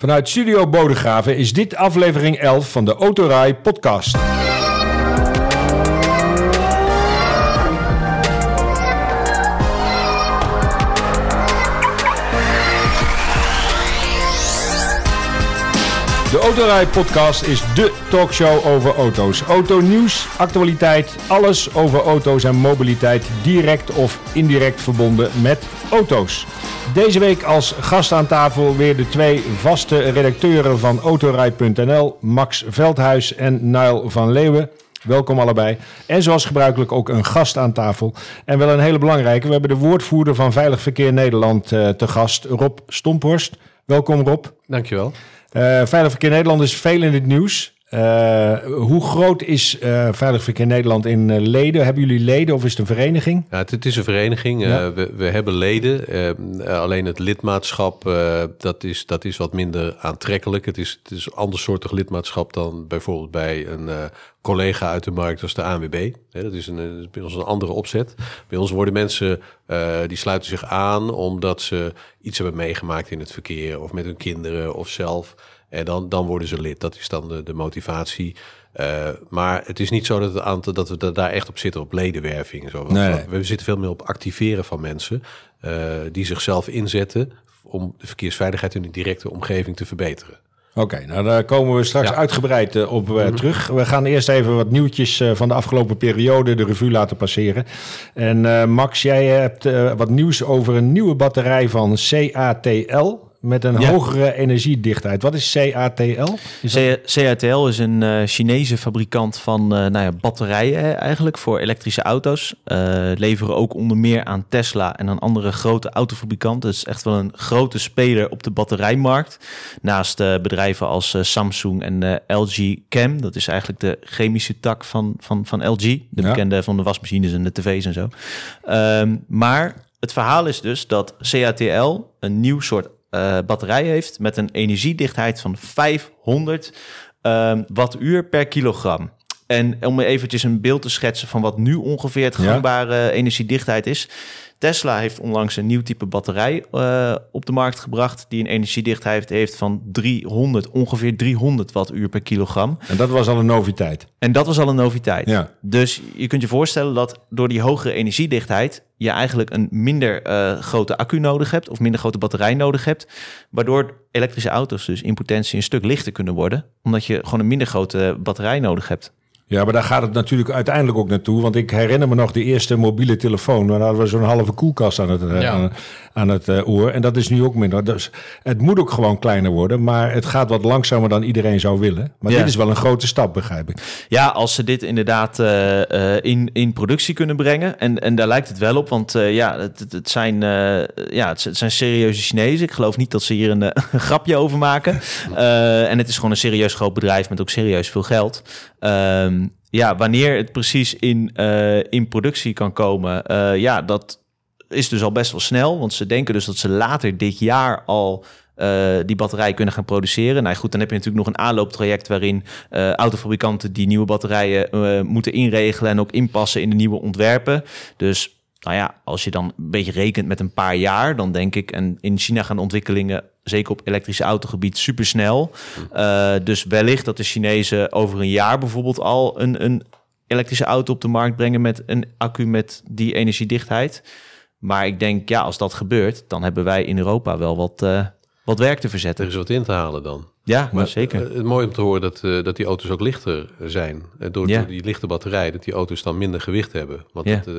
Vanuit Studio Bodegraven is dit aflevering 11 van de Autorij podcast. De Autorij podcast is de talkshow over auto's. Autonieuws, actualiteit, alles over auto's en mobiliteit direct of indirect verbonden met auto's. Deze week als gast aan tafel weer de twee vaste redacteuren van Autorij.nl, Max Veldhuis en Niall van Leeuwen. Welkom allebei. En zoals gebruikelijk ook een gast aan tafel. En wel een hele belangrijke. We hebben de woordvoerder van Veilig Verkeer Nederland uh, te gast, Rob Stomphorst. Welkom Rob. Dankjewel. Uh, Veilig Verkeer Nederland is veel in het nieuws. Uh, hoe groot is uh, Veilig Verkeer Nederland in uh, leden? Hebben jullie leden of is het een vereniging? Ja, het, het is een vereniging. Ja. We, we, hebben leden. alleen het lidmaatschap, dat, is, dat is wat minder aantrekkelijk. Het is, het is een ander soortig lidmaatschap dan bijvoorbeeld bij een collega uit de markt als de ANWB. dat is, een, bij ons een andere opzet. Bij ons worden mensen, die sluiten zich aan omdat ze iets hebben meegemaakt in het verkeer of met hun kinderen of zelf. En dan, dan worden ze lid. Dat is dan de, de motivatie. Uh, maar het is niet zo dat, het aantal, dat we daar echt op zitten, op ledenwerving. Zo. Nee. We, we zitten veel meer op activeren van mensen uh, die zichzelf inzetten om de verkeersveiligheid in de directe omgeving te verbeteren. Oké, okay, nou daar komen we straks ja. uitgebreid uh, op uh, terug. We gaan eerst even wat nieuwtjes uh, van de afgelopen periode de revue laten passeren. En Max, jij hebt wat nieuws over een nieuwe batterij van CATL met een ja. hogere energiedichtheid. Wat is CATL? Is dat... CATL is een uh, Chinese fabrikant van uh, nou ja, batterijen eigenlijk voor elektrische auto's. Uh, leveren ook onder meer aan Tesla en aan andere grote autofabrikanten. Het is echt wel een grote speler op de batterijmarkt. Naast bedrijven als Samsung en LG Chem. Dat is eigenlijk de chemische tak van, van, van LG. De ja. bekende van de wasmachines en de tv's en zo. Um, maar het verhaal is dus dat CATL een nieuw soort uh, batterij heeft met een energiedichtheid van 500 uh, wattuur per kilogram. En om eventjes een beeld te schetsen van wat nu ongeveer het gangbare ja. energiedichtheid is. Tesla heeft onlangs een nieuw type batterij uh, op de markt gebracht... die een energiedichtheid heeft van 300, ongeveer 300 wattuur per kilogram. En dat was al een noviteit? En dat was al een noviteit. Ja. Dus je kunt je voorstellen dat door die hogere energiedichtheid... je eigenlijk een minder uh, grote accu nodig hebt... of minder grote batterij nodig hebt... waardoor elektrische auto's dus in potentie een stuk lichter kunnen worden... omdat je gewoon een minder grote batterij nodig hebt. Ja, maar daar gaat het natuurlijk uiteindelijk ook naartoe. Want ik herinner me nog de eerste mobiele telefoon. Daar hadden we zo'n halve koelkast aan het, ja. aan, aan, het uh, oor. En dat is nu ook minder. Dus het moet ook gewoon kleiner worden. Maar het gaat wat langzamer dan iedereen zou willen. Maar ja. dit is wel een grote stap, begrijp ik. Ja, als ze dit inderdaad uh, in, in productie kunnen brengen. En, en daar lijkt het wel op. Want ja, het, het, zijn, ja, het, zijn serieuze Chinezen. Ik geloof niet dat ze hier een, een grapje over maken. en het is gewoon een serieus groot bedrijf met ook serieus veel geld. Um, ja, wanneer het precies in, uh, in productie kan komen, uh, ja, dat is dus al best wel snel. Want ze denken dus dat ze later dit jaar al uh, die batterij kunnen gaan produceren. Nou goed, dan heb je natuurlijk nog een aanlooptraject waarin autofabrikanten die nieuwe batterijen moeten inregelen en ook inpassen in de nieuwe ontwerpen. Dus nou ja, als je dan een beetje rekent met een paar jaar, dan denk ik, en in China gaan ontwikkelingen zeker op elektrische autogebied super snel. Uh, dus wellicht dat de Chinezen over een jaar bijvoorbeeld al een, een elektrische auto op de markt brengen met een accu met die energiedichtheid. Maar ik denk, ja, als dat gebeurt, dan hebben wij in Europa wel wat, uh, wat werk te verzetten. Er is wat in te halen dan. Ja, maar zeker. Het mooi om te horen dat, uh, dat die auto's ook lichter zijn. Door, ja. door, die lichte batterij, dat die auto's dan minder gewicht hebben. Want ja. het, uh,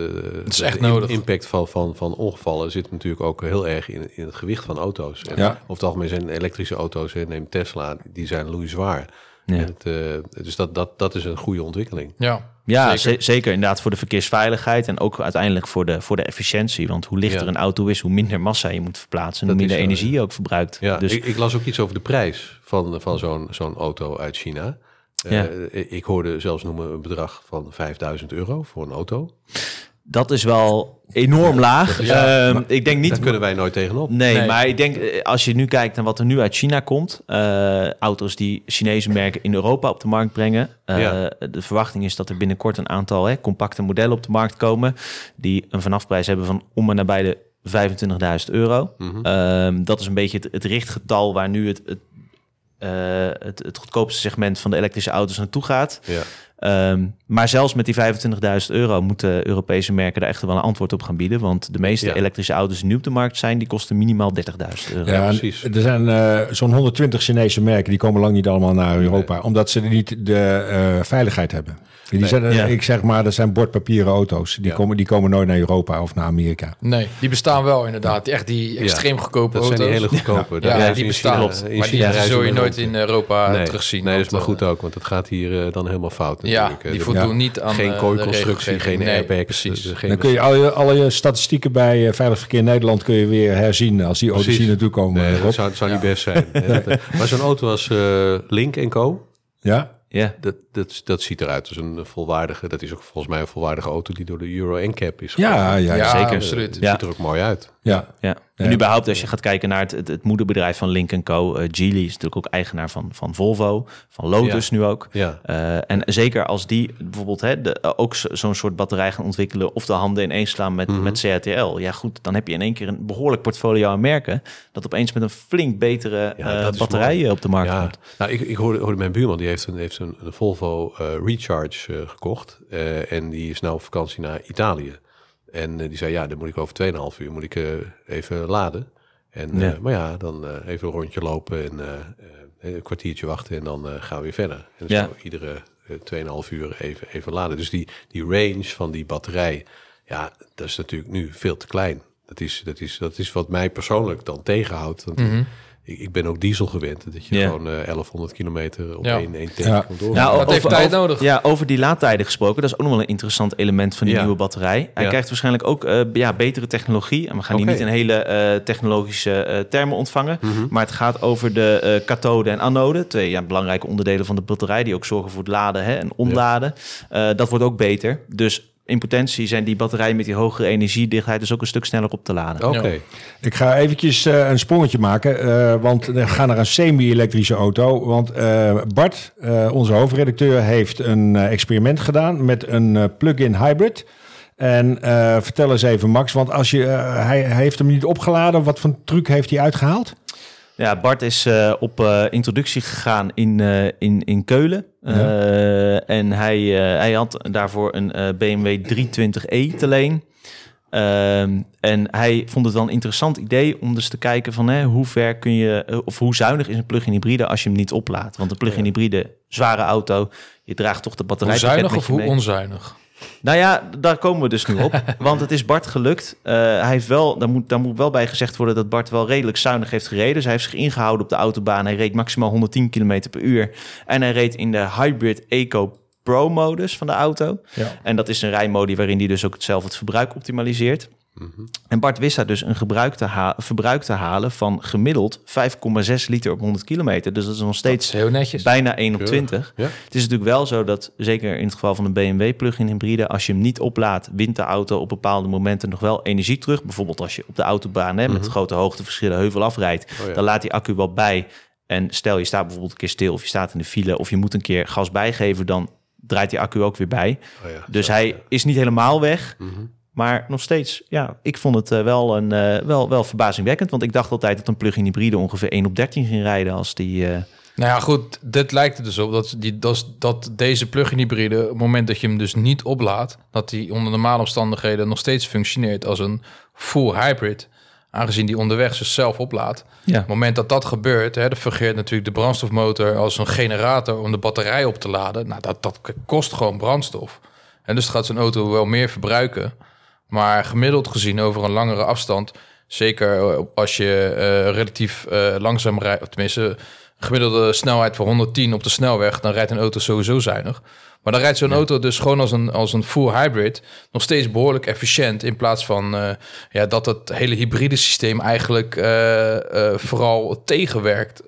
is echt nodig. De impact van, van, van ongevallen zit natuurlijk ook heel erg in, in het gewicht van auto's. En ja. Over het algemeen zijn elektrische auto's, neem Tesla, die zijn loeizwaar. Ja. Het, uh, dus dat, dat, dat is een goede ontwikkeling. Ja, ja, zeker. zeker. inderdaad voor de verkeersveiligheid en ook uiteindelijk voor de, voor de efficiëntie. Want hoe lichter ja. een auto is, hoe minder massa je moet verplaatsen en hoe minder energie je ook verbruikt. Ja, dus... ik, ik, las ook iets over de prijs van, van zo'n zo'n auto uit China. Ja. Uh, ik hoorde zelfs noemen een bedrag van 5000 euro voor een auto. Dat is wel enorm laag. Ja, uh, ik denk niet. Daar kunnen wij nooit tegenop. Nee, nee, maar ik denk als je nu kijkt naar wat er nu uit China komt, uh, auto's die Chinese merken in Europa op de markt brengen. Uh, ja. De verwachting is dat er binnenkort een aantal hè, compacte modellen op de markt komen die een vanafprijs hebben van om en nabij de 25.000 euro. Mhm. Mm -hmm. uh, dat is een beetje het, het richtgetal waar nu het, het eh, het, het goedkoopste segment van de elektrische auto's naartoe gaat. Ja. Ehm, maar zelfs met die 25.000 euro moeten Europese merken daar echt wel een antwoord op gaan bieden. Want de meeste Ja. elektrische auto's die nu op de markt zijn, die kosten minimaal 30.000 euro. Ja, precies. Er zijn eh, zo'n 120 Chinese merken, die komen lang niet allemaal naar Europa, omdat ze niet de eh, veiligheid hebben. Die zijn, Ja. Ik zeg maar, dat zijn bordpapieren auto's. Die, Ja. komen, die komen nooit naar Europa of naar Amerika. Nee, die bestaan wel inderdaad. Echt die extreem goedkope Dat zijn auto's. die hele goedkope. ja, die bestaan. China- Maar China die zul ze je nooit in Europa nee, terugzien. Nee, dat is maar goed eh, ook, want het gaat hier dan helemaal fout Ja, die voldoen Ja. niet aan geen eh, de kooiconstructie, geen Nee, airbags. Precies. eh, geen Dan kun je al je, al je statistieken bij eh, Veilig Verkeer Nederland kun je weer herzien als die auto's hier naartoe komen. Nee, dat zou, zou niet best zijn. Maar zo'n auto als Link Co. Ja? Ja. Dat, dat, dat ziet eruit als een volwaardige. Dat is ook volgens mij een volwaardige auto die door de Euro NCAP is. Ja, ja, Ja, zeker. absoluut. Het Ja. ziet er ook mooi uit. ja. Ja. En überhaupt, als je gaat kijken naar het, het, het moederbedrijf van Link Co. eh Geely is natuurlijk ook eigenaar van, van Volvo, van Lotus nu ook. Ja. Eh, en zeker als die bijvoorbeeld hè, de, eh, ook zo- zo'n soort batterij gaan ontwikkelen of de handen ineens slaan met, Mhm. met CATL. Ja goed, dan heb je in één keer een behoorlijk portfolio aan merken dat opeens met een flink betere batterijen op de markt Ja, komt. nou, ik, ik hoorde, hoorde mijn buurman, die heeft een, heeft een, een Volvo eh, Recharge eh, gekocht. eh, en die is nou op vakantie naar Italië. En die zei, ja, dan moet ik over 2,5 uur moet ik, even laden. En, Ja. maar ja, dan even een rondje lopen en een kwartiertje wachten en dan gaan we weer verder. En Ja. zo iedere eh, 2,5 uur even, even laden. Dus die, die range van die batterij, ja, dat is natuurlijk nu veel te klein. Dat is, dat is, dat is wat mij persoonlijk dan tegenhoudt. Want ik, ik ben ook diesel gewend. Dat je Ja. gewoon eh 1100 kilometer op Ja. één, één tank Ja. kan door. Ja, Dat heeft tijd nodig. Ja, over die laadtijden gesproken. Dat is ook nog wel een interessant element van die Ja. nieuwe batterij. Hij Ja. krijgt waarschijnlijk ook eh, ja, betere technologie. En we gaan hier niet in hele eh, technologische eh, termen ontvangen. Mhm. Maar het gaat over de eh, kathode en anode. Twee ja, belangrijke onderdelen van de batterij... die ook zorgen voor het laden hè, en ontladen. Eh, dat wordt ook beter. Dus in potentie zijn die batterijen met die hogere energiedichtheid... dus ook een stuk sneller op te laden. Oké. Ja. Ik ga eventjes eh, een sprongetje maken, eh, want we gaan naar een semi-elektrische auto. Want eh, Bart, eh, onze hoofdredacteur, heeft een experiment gedaan met een plug-in hybrid. En eh, vertel eens even, Max, want als je, hij, hij heeft hem niet opgeladen. Wat voor truc heeft hij uitgehaald? Ja, Bart is eh, op eh, introductie gegaan in, eh, in, in Keulen. En hij, hij had daarvoor een BMW 320e te leen. Ehm, en hij vond het wel een interessant idee om dus te kijken van hè, hoe ver kun je, of hoe zuinig is een plug-in hybride als je hem niet oplaadt. Want een plug-in hybride, zware auto, je draagt toch de Hoe batterijpakket zuinig of hoe mee. onzuinig? Nou ja, daar komen we dus nu op. Want het is Bart gelukt. Eh, hij heeft wel, daar, moet, daar moet wel bij gezegd worden dat Bart wel redelijk zuinig heeft gereden. Dus hij heeft zich ingehouden op de autobaan. Hij reed maximaal 110 km per uur. En hij reed in de Hybrid Eco Pro-modus van de auto. Ja. En dat is een rijmodie waarin hij dus ook zelf het verbruik optimaliseert. En Bart wist daar dus een gebruik te, ha- verbruik te halen van gemiddeld 5,6 liter op 100 kilometer. Dus dat is nog steeds is heel netjes. bijna 1 op Keurig. 20. Ja. Het is natuurlijk wel zo dat, zeker in het geval van een BMW plug-in hybride, als je hem niet oplaadt, wint de auto op bepaalde momenten nog wel energie terug. Bijvoorbeeld als je op de autobaan hè, met grote hoogteverschillen heuvel afrijdt, Oh ja. dan laat die accu wel bij. En stel je staat bijvoorbeeld een keer stil of je staat in de file of je moet een keer gas bijgeven, dan draait die accu ook weer bij. Oh ja, Dus zo, hij ja. is niet helemaal weg. Mhm. Maar nog steeds, ja, ik vond het eh, wel, een, eh, wel, wel verbazingwekkend. Want ik dacht altijd dat een plug-in hybride ongeveer 1 op 13 ging rijden als die... eh, Nou ja, goed, dit lijkt er dus op dat, die, dat, dat deze plug-in hybride, op het moment dat je hem dus niet oplaadt, dat die onder normale omstandigheden nog steeds functioneert als een full hybrid. Aangezien die onderweg zichzelf oplaadt. Ja. Op het moment dat dat gebeurt, hè, dan natuurlijk de brandstofmotor als een generator om de batterij op te laden. Nou, dat, dat kost gewoon brandstof. En dus gaat zo'n auto wel meer verbruiken. Maar gemiddeld gezien over een langere afstand, zeker eh, als je eh, relatief eh, langzaam rijdt, of tenminste gemiddelde snelheid van 110 op de snelweg, dan rijdt een auto sowieso zuinig. Maar dan rijdt zo'n auto dus gewoon als een, als een full hybrid nog steeds behoorlijk efficiënt. In plaats van ja, dat het hele hybride systeem eigenlijk vooral tegenwerkt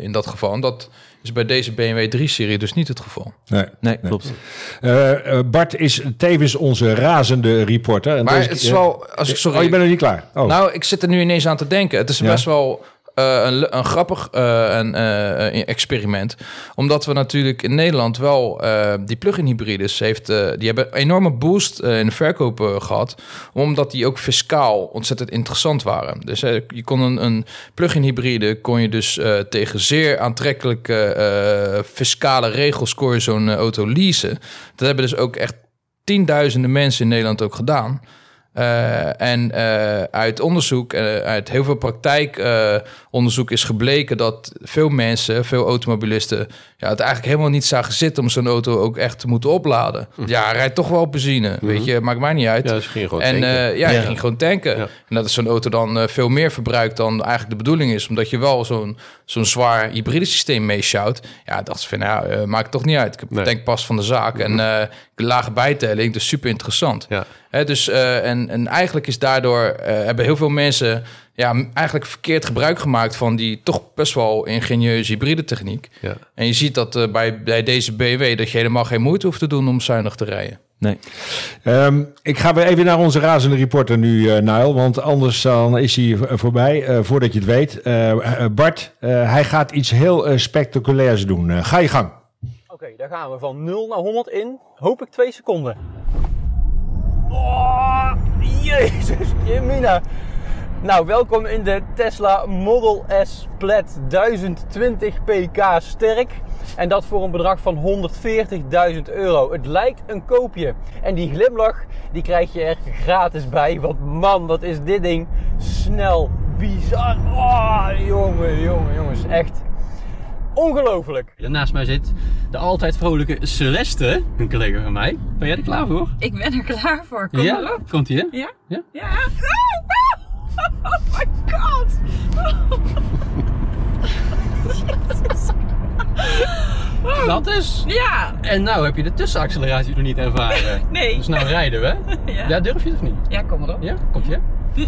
in dat geval. En dat is bij deze BMW 3-serie dus niet het geval. Nee. nee, klopt. Eh, eh, Bart is tevens onze razende reporter. En Maar deze- het is wel, als ik sorry, Oh, je bent nog niet klaar. Oh. Nou, ik zit er nu ineens aan te denken. Het is Ja. best wel eh, een, een grappig eh, eh, experiment. Omdat we natuurlijk in Nederland wel die plug-in hybrides heeft, die hebben een enorme boost in de verkoop eh, gehad. Omdat die ook fiscaal ontzettend interessant waren. Dus je kon een, een plug-in hybride kon je dus tegen zeer aantrekkelijke fiscale regels kon zo'n auto leasen. Dat hebben dus ook echt tienduizenden mensen in Nederland ook gedaan. Eh, en eh, uit onderzoek, eh, uit heel veel praktijkonderzoek is gebleken dat veel mensen, veel automobilisten, ja, het eigenlijk helemaal niet zagen zitten om zo'n auto ook echt te moeten opladen. Ja, hij rijdt toch wel op benzine, weet je, maakt mij niet uit. Ja, gewoon en tanken. eh, ja, Ja. ging gewoon tanken. Ja. En dat is zo'n auto dan eh, veel meer verbruikt dan eigenlijk de bedoeling is, omdat je wel zo'n zo'n zwaar hybride systeem meesjouwt. Ja, dacht ze van, nou, eh, maakt toch niet uit. Ik heb Nee. een tankpas van de zaak en eh lage bijtelling, dus super interessant. Ja. Hè, dus, eh, en, en eigenlijk is daardoor, eh, hebben heel veel mensen ja, eigenlijk verkeerd gebruik gemaakt van die toch best wel ingenieuze hybride techniek. Ja. En je ziet dat eh, bij, bij deze BMW dat je helemaal geen moeite hoeft te doen om zuinig te rijden. Nee. Ehm, ik ga weer even naar onze razende reporter nu, eh Niall, want anders dan is hij voorbij eh, voordat je het weet. Bart, eh, hij gaat iets heel spectaculairs doen. Ga je gang. Oké, daar gaan we van 0 naar 100 in, hoop ik 2 seconden. Oh, jezus, Jemina. Nou, welkom in de Tesla Model S Plaid 1020 pk sterk. En dat voor een bedrag van 140.000 euro. Het lijkt een koopje. En die glimlach, die krijg je er gratis bij. Want man, wat is dit ding snel, bizar. Oh, jongen, jongen, jongens, echt ongelooflijk. Ja, Naast mij zit de altijd vrolijke Celeste, een collega van mij. Ben jij er klaar voor? Ik ben er klaar voor. Kom maar op. Komt ie, hè? Ja? Ja? Ja. Oh my god. Dat is. Ja. En nou heb je de tussenacceleratie nog niet ervaren. Nee. Dus nou rijden we. Ja. Ja, durf je het of niet? Ja, kom maar op. Ja, komt hè?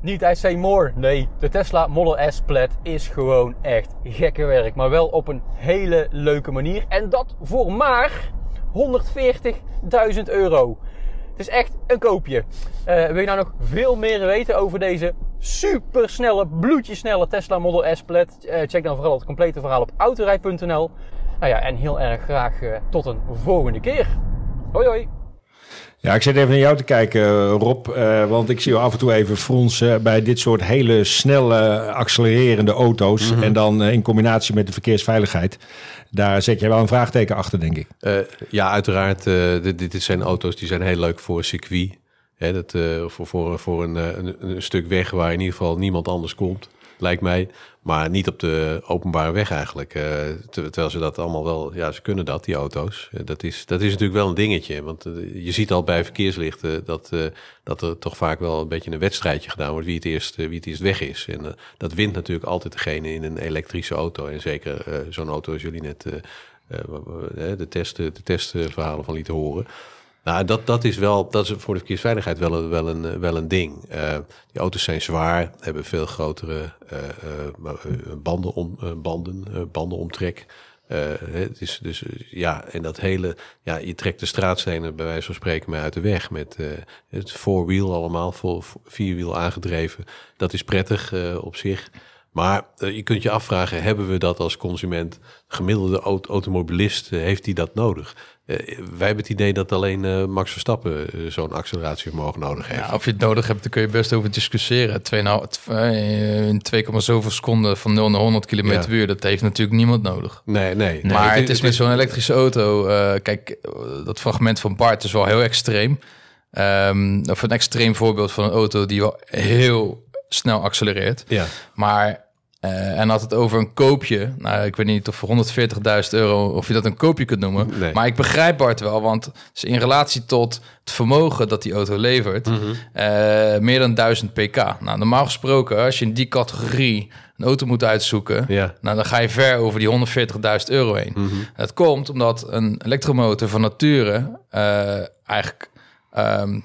Niet I say more. Nee, de Tesla Model S Plaid is gewoon echt gekke werk. Maar wel op een hele leuke manier. En dat voor maar 140.000 euro. Het is echt een koopje. Eh, wil je nou nog veel meer weten over deze supersnelle, bloedjesnelle Tesla Model S Plaid? Eh, check dan vooral het complete verhaal op autorij.nl. Nou ja, en heel erg graag eh, tot een volgende keer. Hoi hoi. Ja, ik zit even naar jou te kijken, Rob. eh, want ik zie je af en toe even fronsen bij dit soort hele snelle, accelererende auto's. En dan eh, in combinatie met de verkeersveiligheid. Daar zet jij wel een vraagteken achter, denk ik. Eh, ja, uiteraard. dit, dit zijn auto's die zijn heel leuk voor een circuit. Hè, dat, voor voor, voor een, een, een stuk weg waar in ieder geval niemand anders komt, lijkt mij. Maar niet op de openbare weg eigenlijk. eh, ter- terwijl ze dat allemaal wel... Ja, ze kunnen dat, die auto's. Eh, dat, is, dat is natuurlijk wel een dingetje. Want eh, je ziet al bij verkeerslichten dat, dat er toch vaak wel een beetje een wedstrijdje gedaan wordt... wie het eerst, wie het eerst weg is. En dat wint natuurlijk altijd degene in een elektrische auto. En zeker zo'n auto als jullie net... de, testen, de testverhalen van lieten horen. Nou, dat, dat is wel, dat is voor de verkeersveiligheid wel een, wel een, eh, wel een ding. Eh, die auto's zijn zwaar, hebben veel grotere eh, eh, maar, eh, banden, om, eh, banden, eh, bandenomtrek. Eh, het is dus, eh, ja, en dat hele, ja, je trekt de straatstenen bij wijze van spreken mee uit de weg met eh, het voorwiel allemaal, voor, vierwiel aangedreven. Dat is prettig eh, op zich. Maar eh, je kunt je afvragen, hebben we dat als consument, gemiddelde auto- automobilist, eh, heeft hij dat nodig? Eh, wij hebben het idee dat alleen eh, Max Verstappen eh, zo'n acceleratievermogen nodig heeft. Ja, of je het nodig hebt, daar kun je best over discussiëren. 2,5 eh, in 2,7 seconden van 0 naar 100 km Ja. uur, dat heeft natuurlijk niemand nodig. Nee, nee. nee, maar het, is met zo'n elektrische auto, kijk, dat fragment van Bart is wel heel extreem. Ehm, of een extreem voorbeeld van een auto die wel heel snel accelereert. Ja, Maar, eh, en had het over een koopje. Nou, ik weet niet of voor 140.000 euro, of je dat een koopje kunt noemen. Nee. Maar ik begrijp Bart wel, want in relatie tot het vermogen dat die auto levert, Mhm. eh, meer dan 1000 pk. Nou, normaal gesproken, als je in die categorie een auto moet uitzoeken, ja. nou, dan ga je ver over die 140.000 euro heen. Mhm. Dat komt omdat een elektromotor van nature eh, eigenlijk ehm,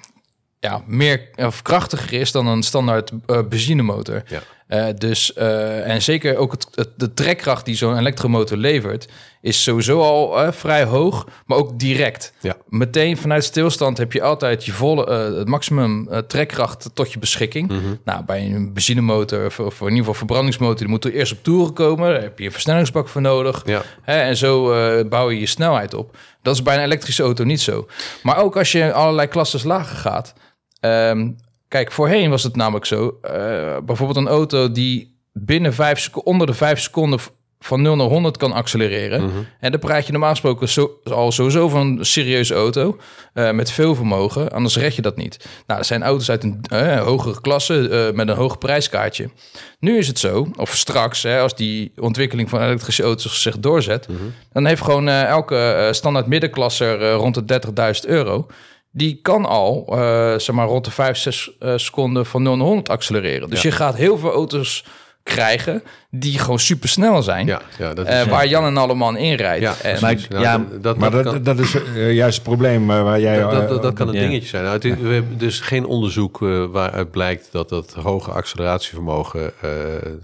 ja, meer of krachtiger is dan een standaard benzinemotor. Ja. Eh, dus, eh, en zeker ook het, het- de trekkracht die zo'n elektromotor levert, is sowieso al eh, vrij hoog, maar ook direct. Ja. Meteen vanuit stilstand heb je altijd je volle, het maximum trekkracht tot je beschikking. Mhm. Nou, bij een benzinemotor of, of in ieder geval verbrandingsmotor, die moet er eerst op toeren komen. Daar heb je een versnellingsbak voor nodig. Ja. En zo bouw je je snelheid op. Dat is bij een elektrische auto niet zo. Maar ook als je allerlei klasses lager gaat. Ehm, kijk, voorheen was het namelijk zo. eh, bijvoorbeeld een auto die binnen vijf seconden, onder de vijf seconden van 0 naar 100 kan accelereren. En dan praat je normaal gesproken zo, al sowieso van een serieuze auto eh, met veel vermogen. Anders red je dat niet. Nou, er zijn auto's uit een eh, hogere klasse met een hoog prijskaartje. Nu is het zo, of straks, hè, als die ontwikkeling van elektrische auto's zich doorzet, dan heeft gewoon elke standaard middenklasser rond de 30.000 euro. Die kan al, eh, zeg maar, rond de 5, 6 eh, seconden van 0 naar 100 accelereren. Dus je gaat heel veel auto's krijgen die gewoon super snel zijn. Ja, ja, dat is, eh, waar Jan en Alleman in rijdt. ja, En-. Maar- Nou, ja, dat- dat, Maar dat dat, kan- dat is juist het probleem waar jij... dat, dat, dat, dat kan een ja. dingetje zijn. Nou, het is- we hebben dus geen onderzoek eh, waaruit blijkt dat dat hoge acceleratievermogen eh,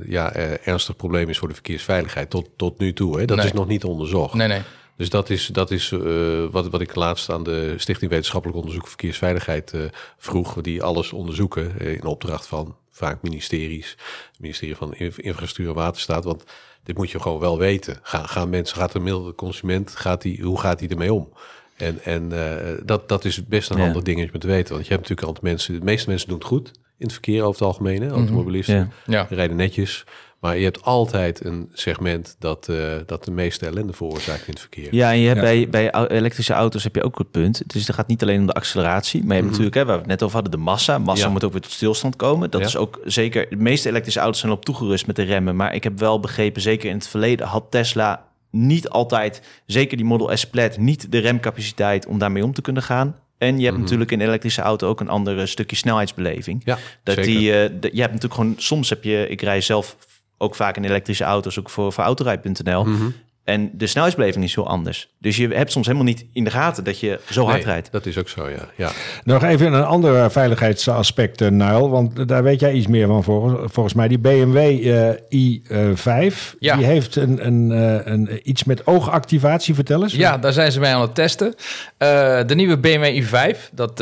ja, ernstig probleem is voor de verkeersveiligheid. Tot, tot nu toe. Hè. Dat Nee. is nog niet onderzocht. Nee, nee. Dus dat is, dat is eh, wat, wat ik laatst aan de Stichting Wetenschappelijk Onderzoek Verkeersveiligheid eh, vroeg. Die alles onderzoeken eh, in opdracht van vaak ministeries. Het ministerie van Inf- Infrastructuur en Waterstaat. Want dit moet je gewoon wel weten. Gaan, gaan mensen, gaat de gemiddelde consument, gaat die, hoe gaat die ermee om? En, en eh, dat, dat is best een Ja. handig dingetje om te weten. Want je hebt natuurlijk altijd mensen, de meeste mensen doen het goed in het verkeer over het algemeen. Hè? Automobilisten Ja. Ja. rijden netjes. Maar je hebt altijd een segment dat, eh, dat de meeste ellende veroorzaakt in het verkeer. Ja, en je hebt Ja. bij, bij elektrische auto's heb je ook het punt. Dus het gaat niet alleen om de acceleratie, maar je hebt natuurlijk, hè, waar we het net over hadden, de massa. Massa Ja. moet ook weer tot stilstand komen. Dat Ja. is ook zeker. De meeste elektrische auto's zijn op toegerust met de remmen. Maar ik heb wel begrepen, zeker in het verleden had Tesla niet altijd, zeker die Model S Plaid, niet de remcapaciteit om daarmee om te kunnen gaan. En je hebt Mhm. natuurlijk in een elektrische auto ook een ander stukje snelheidsbeleving. Ja, Dat zeker. die, eh, de- je hebt natuurlijk gewoon, soms heb je, ik rij zelf ook vaak in elektrische auto's, ook voor, voor autorij.nl. Mhm. En de snelheidsbeleving is heel anders. Dus je hebt soms helemaal niet in de gaten dat je zo hard Nee, rijdt. Dat is ook zo, ja. ja. Nog even een ander veiligheidsaspect, eh, Nuil. Want daar weet jij iets meer van volgens, volgens mij. Die BMW eh, i5, Ja. die heeft een, een, eh, een, iets met oogactivatie. Vertel eens. Ja, daar zijn ze mee aan het testen. Eh, de nieuwe BMW i5, dat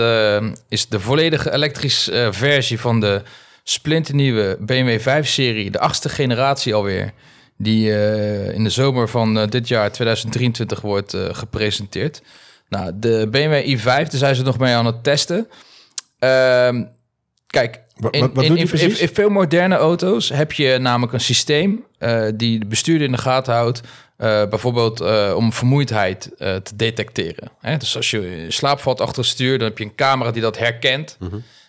is de volledige elektrische versie van de splinternieuwe BMW 5-serie, de achtste generatie alweer, die eh, in de zomer van eh, dit jaar 2023 wordt eh, gepresenteerd. Nou, de BMW i5, daar zijn ze nog mee aan het testen. Ehm, kijk, in, wat- in, veel moderne auto's heb je namelijk een systeem die de bestuurder in de gaten houdt. bijvoorbeeld om vermoeidheid te detecteren. Hè? Dus als je in slaap valt achter het stuur, dan heb je een camera die dat herkent.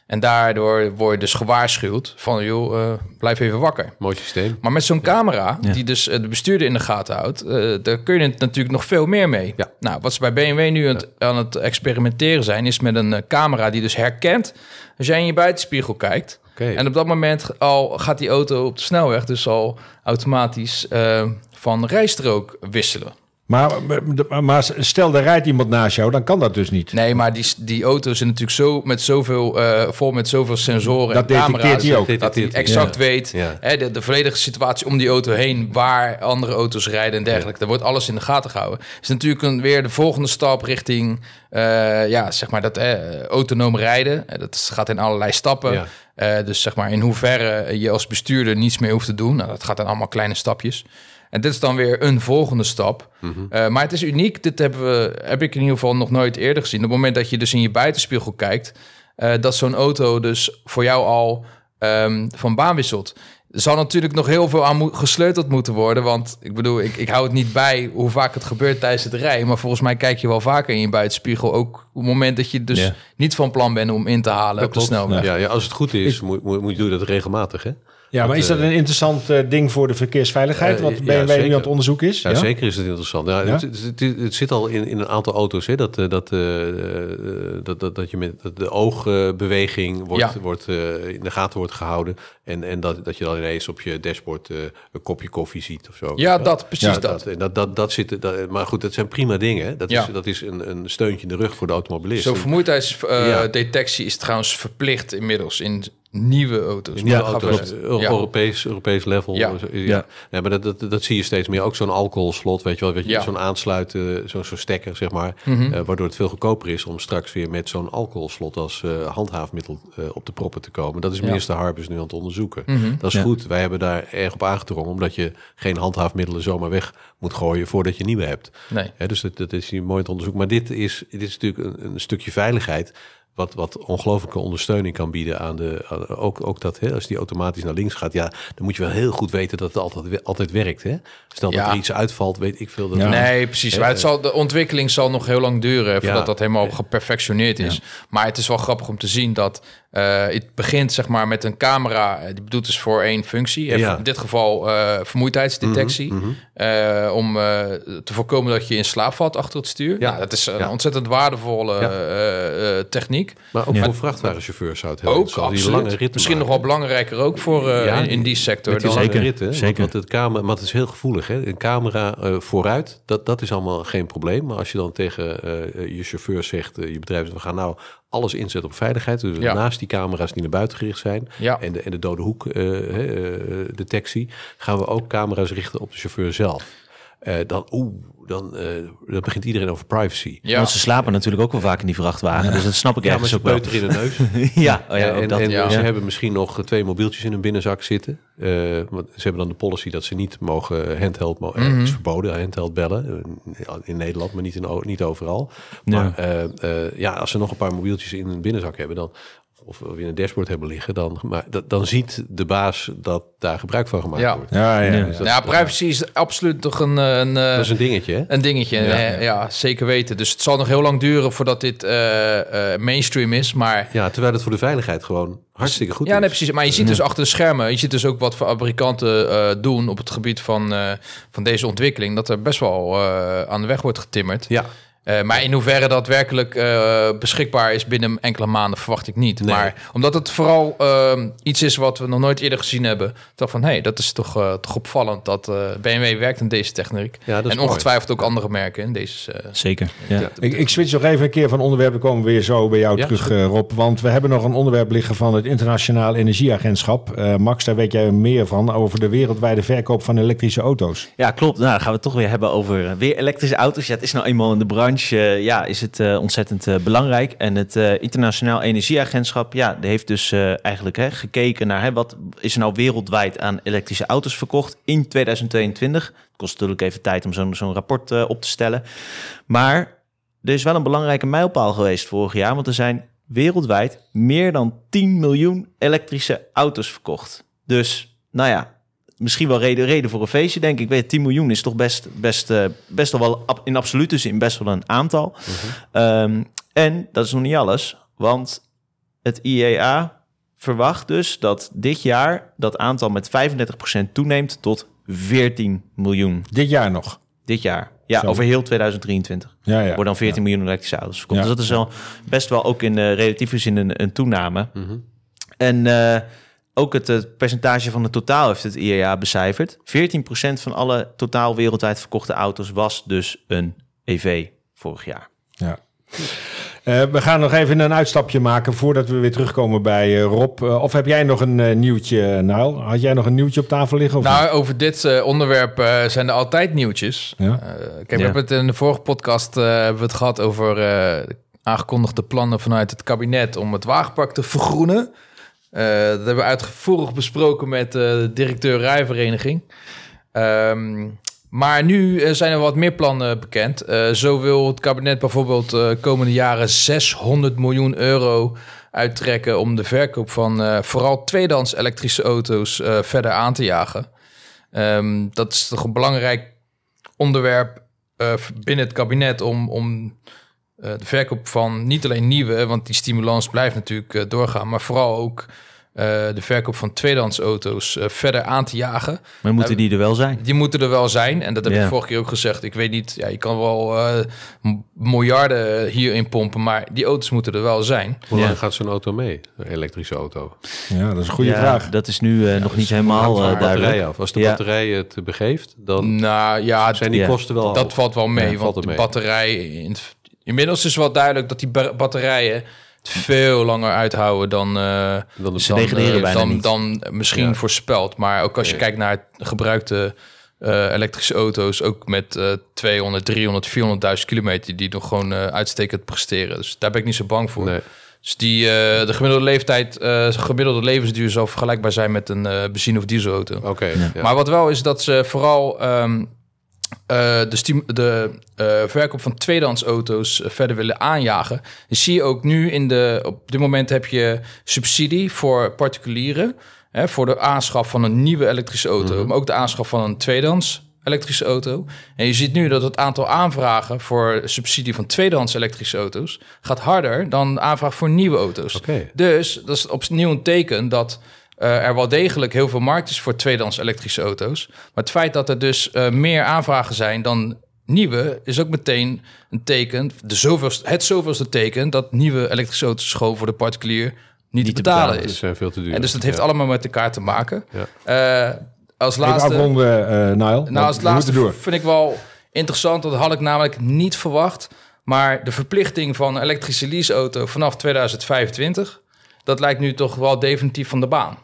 En daardoor word je dus gewaarschuwd van, joh, eh, blijf even wakker. Mooi systeem. Maar met zo'n camera, Ja. die dus eh, de bestuurder in de gaten houdt, eh, daar kun je natuurlijk nog veel meer mee. Ja. Nou, wat ze bij BMW nu aan het, aan het experimenteren zijn, is met een camera die dus herkent als jij in je buitenspiegel kijkt. En op dat moment al gaat die auto op de snelweg dus al automatisch van rijstrook wisselen. Maar, maar, maar stel, er rijdt iemand naast jou, dan kan dat dus niet. Nee, maar die, die auto's zijn natuurlijk zo met zoveel, eh, vol met zoveel sensoren Dat en camera's. hij ook. Dat hij, exact ja. weet Ja. hè, de, de volledige situatie om die auto heen, waar andere auto's rijden en dergelijke. Daar wordt alles in de gaten gehouden. is natuurlijk een, weer de volgende stap richting, eh, ja, zeg maar dat eh, autonoom rijden. Dat gaat in allerlei stappen. Ja. Eh, dus zeg maar in hoeverre je als bestuurder niets meer hoeft te doen. Nou, dat gaat dan allemaal kleine stapjes. En dit is dan weer een volgende stap. Eh, maar het is uniek. Dit hebben we, heb ik in ieder geval nog nooit eerder gezien. Op het moment dat je dus in je buitenspiegel kijkt, eh, dat zo'n auto dus voor jou al ehm, van baan wisselt. Er zal natuurlijk nog heel veel aan mo- gesleuteld moeten worden. Want ik bedoel, ik, ik hou het niet bij hoe vaak het gebeurt tijdens het rijden. Maar volgens mij kijk je wel vaker in je buitenspiegel. Ook op het moment dat je dus niet van plan bent om in te halen op de snelweg. Ja, ja, als het goed is, moet, moet, moet je doen dat regelmatig, hè? Ja, maar is dat een interessant eh, ding voor de verkeersveiligheid? Eh, wat ja, BMW nu zeker. aan het onderzoek is? Ja, zeker is het interessant. Ja, Ja? Het, het, zit al in, in een aantal auto's, hè, dat, eh, dat, eh, eh, dat, dat, dat je met de oogbeweging wordt, Ja. wordt, eh, in de gaten wordt gehouden. En, en dat, dat je dan ineens op je dashboard eh, een kopje koffie ziet of zo. Ja, dat, precies Ja, dat. Dat, dat, dat, dat zit, dat, maar goed, dat zijn prima dingen. Hè? Dat, Ja. is, dat is een, een steuntje in de rug voor de automobilist. Zo'n En- vermoeidheidsdetectie Ja. detectie is trouwens verplicht inmiddels in nieuwe auto's. Gaat auto's, Ja. Europees, Europees level. Ja. Ja. Ja. Ja. maar dat, dat, dat zie je steeds meer. Ook zo'n alcoholslot, weet je wel. Weet je, Ja. Zo'n aansluiten, zo'n zo'n stekker, zeg maar. Mhm. eh, waardoor het veel goedkoper is om straks weer met zo'n alcoholslot als eh, handhaafmiddel eh, op de proppen te komen. Dat is Ja. minister Harbers nu aan het onderzoeken. Mhm. Dat is Ja. goed. Wij hebben daar erg op aangedrongen, omdat je geen handhaafmiddelen zomaar weg moet gooien voordat je nieuwe hebt. Nee. Dus dat, dat is hier mooi te onderzoeken. Maar dit is, dit is natuurlijk een, een stukje veiligheid. Wat, wat ongelooflijke ondersteuning kan bieden aan de. aan- ook, ook dat hè, als die automatisch naar links gaat, ja, dan moet je wel heel goed weten dat het altijd, altijd werkt. Hè? Stel Ja. dat er iets uitvalt, weet ik veel. Dat Ja. Nee, precies. Maar het zal, de ontwikkeling zal nog heel lang duren voordat Ja. dat helemaal geperfectioneerd is. Maar het is wel grappig om te zien dat eh, het begint zeg maar met een camera eh, die bedoeld is voor één functie. Ja. In dit geval eh, vermoeidheidsdetectie. Mhm, mhm. eh, om eh, te voorkomen dat je in slaap valt achter het stuur. Ja. Ja. dat is een Ja. ontzettend waardevolle Ja. eh, eh, techniek. Maar ook Ja. voor vrachtwagenchauffeurs zou het heel Ook interessant die lange ritten Misschien nog wel belangrijker ook voor eh, Ja, in, in die sector. Met die dan- Zeker, ritten. zeker. Want, het camera, maar het is heel gevoelig. Hè? Een camera eh, vooruit, dat, dat is allemaal geen probleem. Maar als je dan tegen eh, je chauffeur zegt, je bedrijf, we gaan nou alles inzetten op veiligheid. Dus Ja. naast die camera's die naar buiten gericht zijn Ja. en, de, en de dode hoek eh, eh, detectie, gaan we ook camera's richten op de chauffeur zelf. Eh, dan, oeh, dan, eh, dan begint iedereen over privacy. Ja. Want ze slapen natuurlijk ook wel vaak in die vrachtwagen. Dus dat snap ik Ja, ergens ze ook wel. in de neus. ja, oh ja, ook en dat. en ja. ze hebben misschien nog twee mobieltjes in hun binnenzak zitten. Eh, want ze hebben dan de policy dat ze niet mogen handheld, mo- eh, Mhm. is verboden, handheld bellen. Eh, In Nederland, maar niet, in, niet overal. Maar eh, eh, ja, als ze nog een paar mobieltjes in hun binnenzak hebben, dan, of we in een dashboard hebben liggen, dan, maar, dat, dan ziet de baas dat daar gebruik van gemaakt Ja. wordt. Ja, ja. Ja. Dus dat, ja, privacy is absoluut toch een, eh, een, eh, dat is een dingetje, hè? Een dingetje, Ja. ja, ja, zeker weten. Dus het zal nog heel lang duren voordat dit eh, eh, mainstream is. Maar Ja, terwijl het voor de veiligheid gewoon hartstikke goed ja, is. nee, precies. Maar je ziet dus achter de schermen, je ziet dus ook wat fabrikanten eh, doen op het gebied van, eh, van deze ontwikkeling. Dat er best wel eh, aan de weg wordt getimmerd. Ja, Eh, maar in hoeverre dat werkelijk eh, beschikbaar is binnen enkele maanden, verwacht ik niet. Nee. Maar omdat het vooral ehm, iets is wat we nog nooit eerder gezien hebben, dacht van hé, hey, dat is toch, eh, toch opvallend dat eh, BMW werkt in deze techniek. ja dat is en mooi. ongetwijfeld ook andere merken in deze. eh, Zeker. Ja. Ja. Ik, ik switch nog even een keer van onderwerp. Dan komen we weer zo bij jou Ja, terug, Rob. Want we hebben nog een onderwerp liggen van het Internationaal Energieagentschap. Eh, Max, daar weet jij meer van over de wereldwijde verkoop van elektrische auto's. Ja, klopt. Nou, dan gaan we het toch weer hebben over weer elektrische auto's. Ja, het is nou eenmaal in de branche, eh, ja, is het eh, ontzettend eh, belangrijk. En het Internationaal Energieagentschap, ja, die heeft dus eigenlijk hè, gekeken naar hè, wat is er nou wereldwijd aan elektrische auto's verkocht in 2022. Het kost natuurlijk even tijd om zo'n zo'n rapport op te stellen. Maar er is wel een belangrijke mijlpaal geweest vorig jaar, want er zijn wereldwijd meer dan 10 miljoen elektrische auto's verkocht. Dus, nou ja, misschien wel reden, reden voor een feestje, denk ik. Ik weet, 10 miljoen is toch best, best, eh, best wel in absolute zin best wel een aantal. Ehm, en dat is nog niet alles, want het IEA verwacht dus dat dit jaar dat aantal met 35% toeneemt tot 14 miljoen. Dit jaar nog. Dit jaar. Ja, Zo. over heel 2023 Ja, ja. worden dan 14 miljoen elektrische auto's verkocht. Ja. Dus dat is wel best wel ook in eh, relatieve zin een, een toename. Mhm. En eh, ook het, percentage van het totaal heeft het IEA becijferd. 14% van alle totaal wereldwijd verkochte auto's was dus een EV vorig jaar. Ja. Eh, we gaan nog even een uitstapje maken voordat we weer terugkomen bij eh, Rob. Eh, of heb jij nog een nieuwtje, Nail? Had jij nog een nieuwtje op tafel liggen? Of Nou, over dit onderwerp zijn er altijd nieuwtjes. Ja. Kijk, we Ja. hebben het in de vorige podcast hebben we het gehad over eh, aangekondigde plannen vanuit het kabinet om het wagenpark te vergroenen. Eh, dat hebben we uitgevoerig besproken met eh, de directeur rijvereniging. Ehm, maar nu eh, zijn er wat meer plannen bekend. Zo wil het kabinet bijvoorbeeld eh komende jaren 600 miljoen euro uittrekken om de verkoop van vooral tweedehands elektrische auto's verder aan te jagen. Ehm, dat is toch een belangrijk onderwerp binnen het kabinet om, om de verkoop van niet alleen nieuwe, want die stimulans blijft natuurlijk eh, doorgaan, maar vooral ook eh, de verkoop van tweedehands auto's eh, verder aan te jagen. Maar moeten die er wel zijn? Die moeten er wel zijn. En dat heb ik vorige keer ook gezegd. Ik weet niet, ja, je kan wel eh, miljarden hierin pompen, maar die auto's moeten er wel zijn. Hoe lang Ja. gaat zo'n auto mee? Een elektrische auto? Ja, dat is een goede Ja, vraag. Dat is nu eh, nog niet helemaal eh, duidelijk. af. Als de Ja. batterij het begeeft, dan Nou ja, zijn die ja. kosten wel dat valt wel mee. Ja, want valt de mee. batterij... In, inmiddels is wel duidelijk dat die ba- batterijen het veel langer uithouden dan, eh, Dan de Ze degraderen eh, dan, niet. dan misschien Ja. voorspeld. Maar ook als je kijkt naar gebruikte eh, elektrische auto's, ook met eh 200, 300, 400.000 kilometer, die nog gewoon uitstekend presteren. Dus daar ben ik niet zo bang voor. Nee. Dus die, de gemiddelde leeftijd, gemiddelde levensduur zal vergelijkbaar zijn met een benzine- of dieselauto. Oké. ja. Maar wat wel is dat ze vooral ehm, eh, de, stim- de eh, verkoop van tweedehands auto's eh, verder willen aanjagen. Je zie je ook nu in de. Op dit moment heb je subsidie voor particulieren. Hè, voor de aanschaf van een nieuwe elektrische auto. Maar ook de aanschaf van een tweedehands elektrische auto. En je ziet nu dat het aantal aanvragen voor subsidie van tweedehands elektrische auto's gaat harder dan de aanvraag voor nieuwe auto's. Dus dat is opnieuw een teken dat eh, er wel degelijk heel veel markt is voor tweedehands elektrische auto's. Maar het feit dat er dus eh, meer aanvragen zijn dan nieuwe, is ook meteen een teken, de zoveelste, het zoveelste teken, dat nieuwe elektrische auto's gewoon voor de particulier niet, te te betalen, is. zijn veel te duur. En dus dat heeft Ja. allemaal met elkaar te maken. Ja. Eh, als Even laatste. afronden, eh Niall. Nou, als laatste door. vind ik wel interessant. Dat had ik namelijk niet verwacht. Maar de verplichting van een elektrische leaseauto vanaf 2025... dat lijkt nu toch wel definitief van de baan.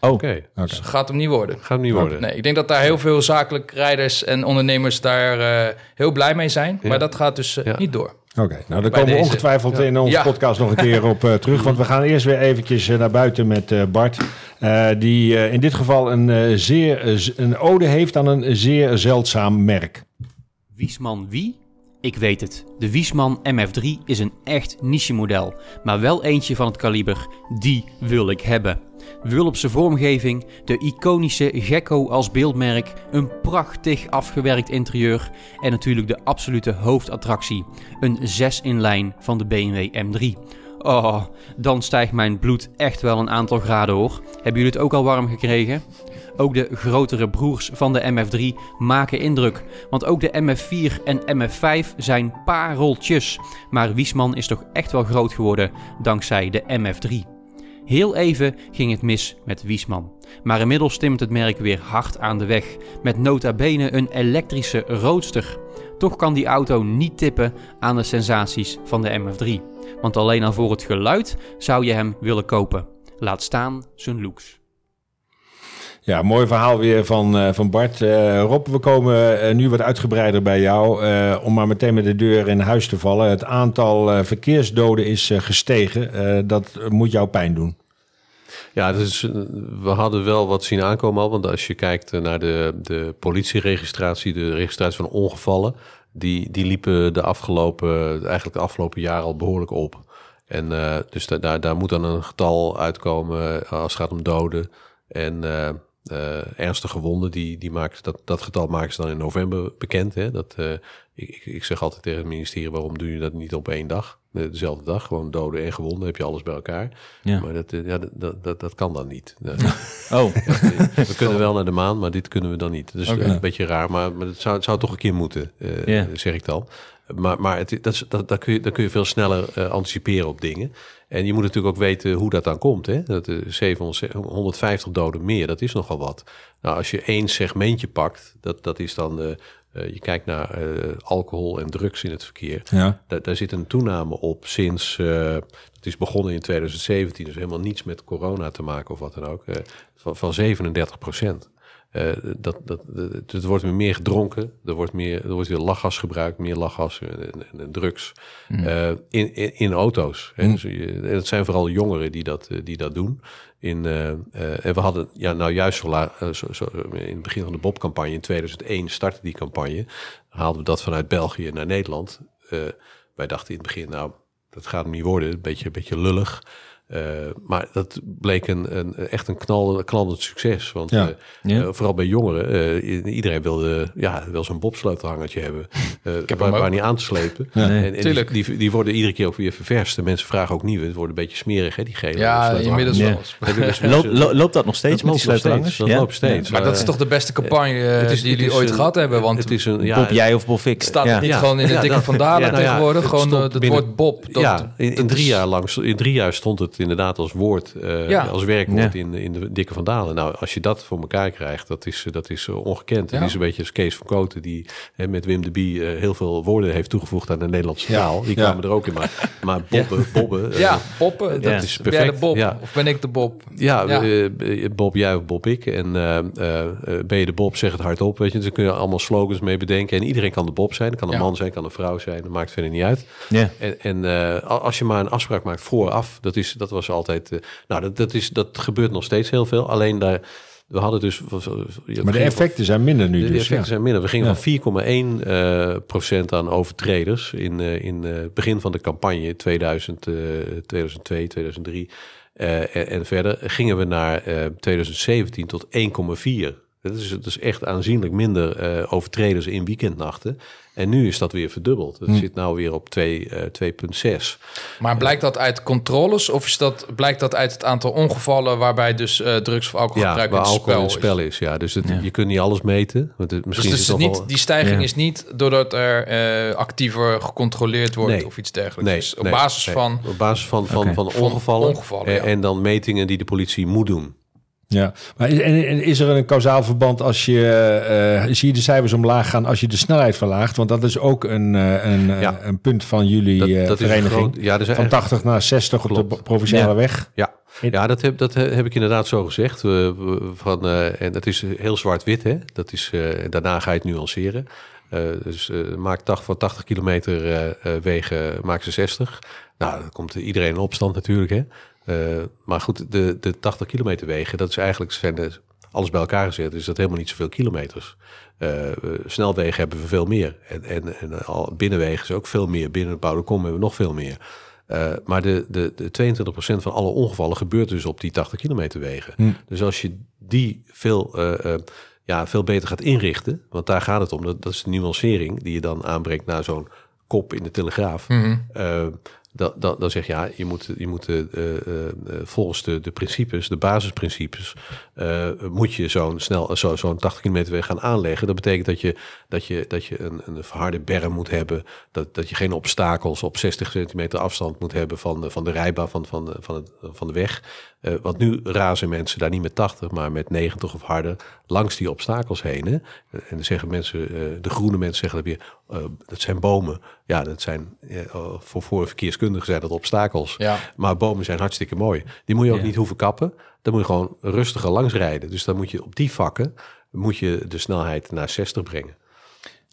Oké. Dus gaat hem niet worden. Gaat hem niet worden. Nee, ik denk dat daar heel veel zakelijk rijders en ondernemers daar eh, heel blij mee zijn. Ja. Maar dat gaat dus eh, Ja. niet door. Oké, nou daar komen we deze. ongetwijfeld in onze Ja. podcast nog een keer op eh, terug. Want we gaan eerst weer eventjes naar buiten met eh, Bart. eh, die eh, in dit geval een, eh, zeer, een ode heeft aan een zeer zeldzaam merk. Wiesman wie? Ik weet het. De Wiesman MF3 is een echt niche model, maar wel eentje van het kaliber die wil ik hebben. Wulpse vormgeving, de iconische gecko als beeldmerk, een prachtig afgewerkt interieur en natuurlijk de absolute hoofdattractie, een 6 in lijn van de BMW M3. Oh, dan stijgt mijn bloed echt wel een aantal graden hoor. Hebben jullie het ook al warm gekregen? Ook de grotere broers van de MF3 maken indruk. Want ook de MF4 en MF5 zijn pareltjes. Maar Wiesman is toch echt wel groot geworden dankzij de MF3. Heel even ging het mis met Wiesman. Maar inmiddels stimt het merk weer hard aan de weg. Met nota bene een elektrische roadster. Toch kan die auto niet tippen aan de sensaties van de MF3. Want alleen al voor het geluid zou je hem willen kopen. Laat staan zijn looks. Ja, mooi verhaal weer van, eh, van Bart. Eh, Rob, we komen eh, nu wat uitgebreider bij jou. om maar meteen met de deur in huis te vallen. Het aantal verkeersdoden is gestegen. Dat moet jou pijn doen. Ja, dus we hadden wel wat zien aankomen al. Want als je kijkt naar de, de politieregistratie, de registratie van ongevallen, die, die liepen de afgelopen, eigenlijk de afgelopen jaren al behoorlijk op. En dus da- daar, daar moet dan een getal uitkomen als het gaat om doden en eh, ernstige wonden. Die, die maken, dat, dat getal maken ze dan in november bekend. Hè? Dat, eh, ik, ik- zeg altijd tegen het ministerie, waarom doe je dat niet op één dag? Eh, Dezelfde dag, gewoon doden en gewonden, heb je alles bij elkaar. Ja. Maar dat, ja, dat- dat, dat, kan dan niet. Oh, we kunnen wel naar de maan, maar dit kunnen we dan niet. Dus een beetje raar, maar, maar het, zou, het zou toch een keer moeten, zeg ik dan. Maar, maar het, dat, dat, dat kun je, dan kun je veel sneller eh, anticiperen op dingen. En je moet natuurlijk ook weten hoe dat dan komt. Hè? Dat, eh, 700, 150 doden meer, dat is nogal wat. Nou, als je één segmentje pakt, dat, dat is dan... eh, eh, je kijkt naar eh, alcohol en drugs in het verkeer. Ja. Daar, daar zit een toename op sinds, eh het is begonnen in 2017, dus helemaal niets met corona te maken of wat dan ook, eh, van, van 37 procent. Eh, dat, dat, dat, er wordt meer gedronken, er wordt, meer, er wordt weer lachgas gebruikt, meer lachgas en, en- en drugs eh, in, in, in auto's. Hè. Dus je- en het zijn vooral jongeren die dat, eh, die dat doen. In, eh, eh, en we hadden, ja, nou juist zo, eh, zo, zo, in het begin van de Bob-campagne in 2001 startte die campagne. Haalden we dat vanuit België naar Nederland. Eh, wij dachten in het begin, nou, dat gaat hem niet worden. Een beetje, een beetje lullig. Eh, maar dat bleek een, een, echt een knal, knallend succes. Want Ja. eh, Ja. eh, vooral bij jongeren, eh, iedereen wilde ja, wel zo'n bobsleutelhangertje hebben. eh heb waar, waar niet aan te slepen. Nee. en, en die, Tuurlijk. die, die worden iedere keer ook weer ververst. De mensen vragen ook nieuwe. Het wordt een beetje smerig, hè, die gele Ja, inmiddels wel. Dus Loopt, dat nog steeds dat met die steeds, Dat loopt steeds. Maar dat is toch de beste campagne het is- die jullie ooit een- gehad hebben? Want het is een, ja, Bob, jij of Bob ik? staat ja. niet Ja. gewoon in de dikke dat- vandalen nou tegenwoordig? het gewoon het woord Bob. Dat, ja, in, drie is- jaar lang, in drie jaar stond het inderdaad als woord, eh, Ja. als werkwoord Ja. in, in de Dikke van Dalen. Nou, als je dat voor elkaar krijgt, dat is, eh, dat is eh, ongekend. Ja. Het is een beetje als Kees van Koten, die hè, met Wim de Bie eh, heel veel woorden heeft toegevoegd aan de Nederlandse Ja. taal. Die Ja. kwamen er ook in. Maar, maar Bobbe, Bobbe eh, Ja, Bob, dat is ben jij de perfect. Bob? Ja. Of ben ik de Bob? Ja, Ja. Bob jij of Bob ik. En eh, eh, eh, ben je de Bob, zeg het hardop. Weet je. Dus kun je allemaal slogans mee bedenken. En iedereen kan de Bob zijn. Dat kan een Ja. man zijn, kan een vrouw zijn. Dat maakt verder niet uit. Ja. En, en eh, al- als je maar een afspraak maakt vooraf, dat, is, dat was altijd. eh, nou, dat, dat, is, dat gebeurt nog steeds heel veel. Alleen daar, we hadden dus. Maar de effecten zijn minder nu de, de dus. effecten ja. zijn minder. We gingen Ja. van 4,1 eh, procent aan overtreders in, eh, in het begin van de campagne 2000, eh, 2002, 2003 eh, en, en verder. Gingen we naar eh, 2017 tot 1,4. Dat is, dat is echt aanzienlijk minder overtreders in weekendnachten. En nu is dat weer verdubbeld. Het zit nou weer op 2, eh, 2,6. Maar blijkt dat uit controles of is dat, blijkt dat uit het aantal ongevallen waarbij dus eh, drugs of Ja, alcoholgebruik waar in het alcohol in het spel spel is? is. Ja, dus het, Ja. je kunt niet alles meten. Want het, Dus, misschien dus is het niet, die stijging Ja. is niet doordat er eh, actiever gecontroleerd wordt Nee. of iets dergelijks. Nee, Dus op nee, basis nee. van... Op basis van, van, van Van ongevallen, en dan metingen die de politie moet doen. Ja, maar is, en, is er een kausaal verband als je, eh, zie je de cijfers omlaag gaan als je de snelheid verlaagt? Want dat is ook een, eh, een, eh, Ja. een punt van jullie Dat, eh, dat vereniging. groot, ja, zijn van echt- 80 naar 60 op de provinciale Ja. weg. Ja, ja dat, heb, dat he- heb ik inderdaad zo gezegd. Van, eh, en dat is heel zwart-wit. Hè? Dat is, eh, daarna ga je het nuanceren. Eh, dus eh, maak 80, van 80 kilometer eh, eh, wegen, maak ze 60. Nou, dan komt iedereen in opstand natuurlijk. Hè? Eh, maar goed, de, de 80 kilometer wegen, dat is eigenlijk zijn de, alles bij elkaar gezet, is dat helemaal niet zoveel kilometers. Eh, snelwegen hebben we veel meer. En, en, en al binnenwegen is ook veel meer. Binnen het Boudekom hebben we nog veel meer. Eh, maar de, de, de 22% van alle ongevallen gebeurt dus op die 80 kilometer wegen. Hm. Dus als je die veel, ja, veel beter gaat inrichten, want daar gaat het om, dat, dat is de nuancering die je dan aanbrengt naar zo'n kop in de Telegraaf. Eh, dan, zeg je, ja, je moet, je moet eh, eh, eh, volgens de, de principes, de basisprincipes, eh, moet je zo'n snel, zo, zo'n 80 kilometer weg gaan aanleggen. Dat betekent dat je, dat je, dat je een, een verharde berm moet hebben, dat, dat je geen obstakels op 60 centimeter afstand moet hebben van de, van de rijbaan van, van, de- van, het, van de weg. Eh, want nu razen mensen daar niet met 80, maar met 90 of harder langs die obstakels heen. Hè? En dan zeggen mensen, eh, de groene mensen zeggen dat weer, eh, dat zijn bomen. Ja, dat zijn eh, voor, voor verkeerskundigen zijn dat obstakels. Ja. Maar bomen zijn hartstikke mooi. Die moet je ook Ja. niet hoeven kappen. Dan moet je gewoon rustiger langs rijden. Dus dan moet je op die vakken moet je de snelheid naar 60 brengen.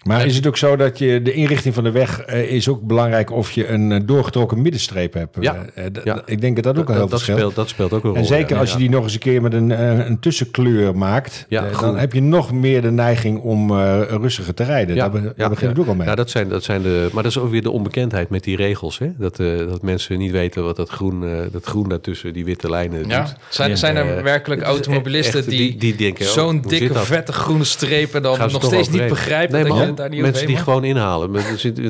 Maar is het ook zo dat je de inrichting van de weg eh, is ook belangrijk of je een eh, doorgetrokken middenstreep hebt? Ja. Eh, d- Ja. Ik denk dat dat ook een heel dat, verschil. speelt, dat speelt ook een rol. En zeker ja. als je die nog eens een keer met een, een tussenkleur maakt, Ja, dan heb je nog meer de neiging om eh, rustiger te rijden. daar, be- daar begint het ook al mee. Ja, dat zijn, dat zijn de, maar dat is ook weer de onbekendheid met die regels. Hè? Dat, eh, dat mensen niet weten wat dat groen, dat groen daartussen, die witte lijnen Ja. doet. Zijn, Ja. zijn er werkelijk automobilisten echt- die, die denken, oh, zo'n dikke, vette groene strepen dan nog steeds niet begrijpen Nee, daar niet mensen die gewoon inhalen.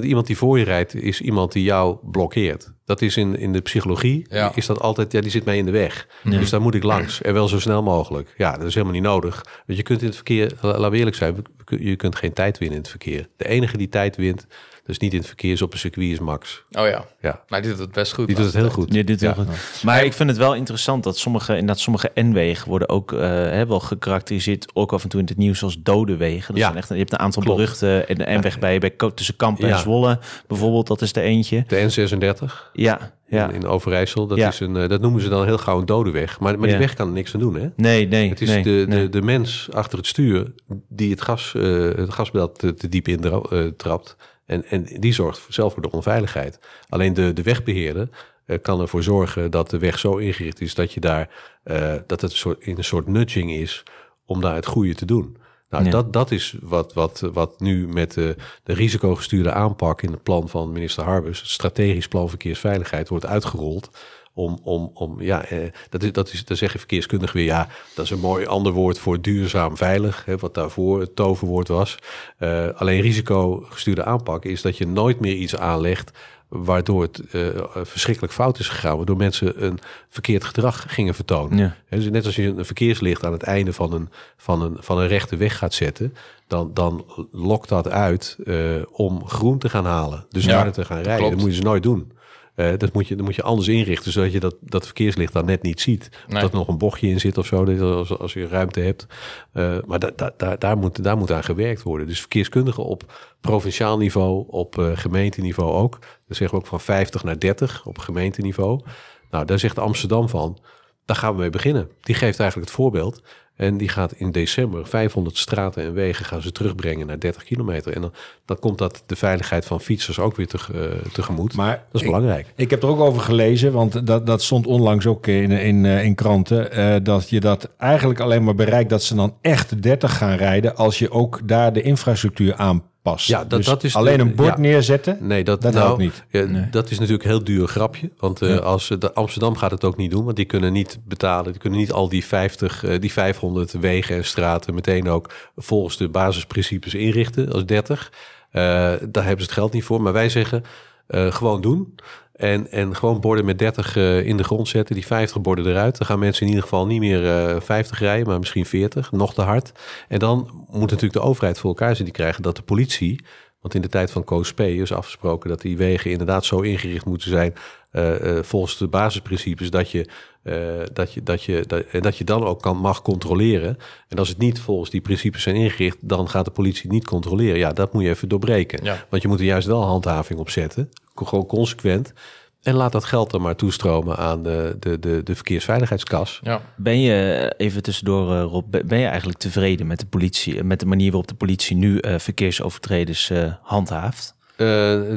Iemand die voor je rijdt is iemand die jou blokkeert. Dat is in, in de psychologie, Ja. is dat altijd, ja, die zit mij in de weg. Dus daar moet ik langs. En wel zo snel mogelijk. Ja, dat is helemaal niet nodig. Want je kunt in het verkeer, la- laten we eerlijk zijn, je kunt geen tijd winnen in het verkeer. De enige die tijd wint, dus niet in het verkeer, is op een circuit, is Max. Oh ja, Ja, maar die doet het best goed. die doet het heel goed. Ja, dit heel Ja. goed. Maar ik vind het wel interessant dat sommige, inderdaad, sommige N-wegen worden ook eh, hè, wel gekarakteriseerd, ook af en toe in het nieuws als dode wegen. Dat Ja. zijn echt, je hebt een aantal Klopt. beruchte en de N-weg bij, bij tussen Kampen Ja. en Zwolle bijvoorbeeld, dat is er eentje. De N36 Ja, ja. in, in Overijssel, dat, Ja. is een, eh, dat noemen ze dan heel gauw een dode weg. Maar, maar die weg kan er niks aan doen, hè? Nee, nee, Het is nee, de, nee. de, de mens achter het stuur die het, gas, eh het gasbelt te, te diep intrapt. En, en die zorgt zelf voor de onveiligheid. Alleen de, de wegbeheerder eh, kan ervoor zorgen dat de weg zo ingericht is dat je daar eh, dat het soort, in een soort nudging is om daar het goede te doen. Nou, Ja. dat, dat is wat, wat, wat nu met de, de risicogestuurde aanpak in het plan van minister Harbers, het strategisch plan verkeersveiligheid, wordt uitgerold. Om, om, om ja, eh, dat is, dat is, dan zeggen verkeerskundigen weer, ja, dat is een mooi ander woord voor duurzaam veilig, hè, wat daarvoor het toverwoord was. Eh, alleen risicogestuurde aanpak is dat je nooit meer iets aanlegt waardoor het eh, verschrikkelijk fout is gegaan, waardoor mensen een verkeerd gedrag gingen vertonen. Ja. Dus net als je een verkeerslicht aan het einde van een, van een, van een rechte weg gaat zetten, dan, dan lokt dat uit eh, om groen te gaan halen. Dus Ja, harder te gaan rijden. klopt. Dat moet je dus nooit doen. Eh, dat, moet je, dat moet je anders inrichten, zodat je dat, dat verkeerslicht dan net niet ziet. Of dat er nog een bochtje in zit of zo, als, als je ruimte hebt. Eh, maar da, da, da- daar, moet, daar moet aan gewerkt worden. Dus verkeerskundigen op provinciaal niveau, op eh, gemeenteniveau ook. Dan zeggen we ook van 50 naar 30 op gemeenteniveau. Nou, daar zegt Amsterdam van, daar gaan we mee beginnen. Die geeft eigenlijk het voorbeeld. En die gaat in december 500 straten en wegen gaan ze terugbrengen naar 30 kilometer. En dan, dan komt dat de veiligheid van fietsers ook weer teg- eh, tegemoet. Maar dat is ik- belangrijk. Ik heb er ook over gelezen, want dat, dat stond onlangs ook in, in, eh, in kranten. eh, dat je dat eigenlijk alleen maar bereikt dat ze dan echt 30 gaan rijden. als je ook daar de infrastructuur Ja, dat- Dus dat is de- alleen een bord ja. neerzetten. Nee, dat, Dat nou, helpt niet. ja, Dat is natuurlijk een heel duur grapje. Want eh, Ja. als, eh, de Amsterdam gaat het ook niet doen. Want die kunnen niet betalen. Die kunnen niet al die 50, eh, die 500 wegen en straten meteen ook volgens de basisprincipes inrichten als 30. Eh, daar hebben ze het geld niet voor. Maar wij zeggen eh, gewoon doen. En, en gewoon borden met 30 eh, in de grond zetten, die 50 borden eruit. Dan gaan mensen in ieder geval niet meer eh 50 rijden, maar misschien 40, nog te hard. En dan moet natuurlijk de overheid voor elkaar zien die krijgen dat de politie, want in de tijd van Koos P. is afgesproken dat die wegen inderdaad zo ingericht moeten zijn eh, volgens de basisprincipes dat je, dat, je, dat, je, dat, en dat je dan ook kan, mag controleren. En als het niet volgens die principes zijn ingericht, dan gaat de politie niet controleren. Ja, dat moet je even doorbreken. Ja. Want je moet er juist wel handhaving op zetten. Gewoon consequent. En laat dat geld dan maar toestromen aan de, de, de, de verkeersveiligheidskas. Ja. Ben je, even tussendoor eh, Rob, ben je eigenlijk tevreden met de politie, eh, met de manier waarop de politie nu eh, verkeersovertreders eh, handhaaft? Eh,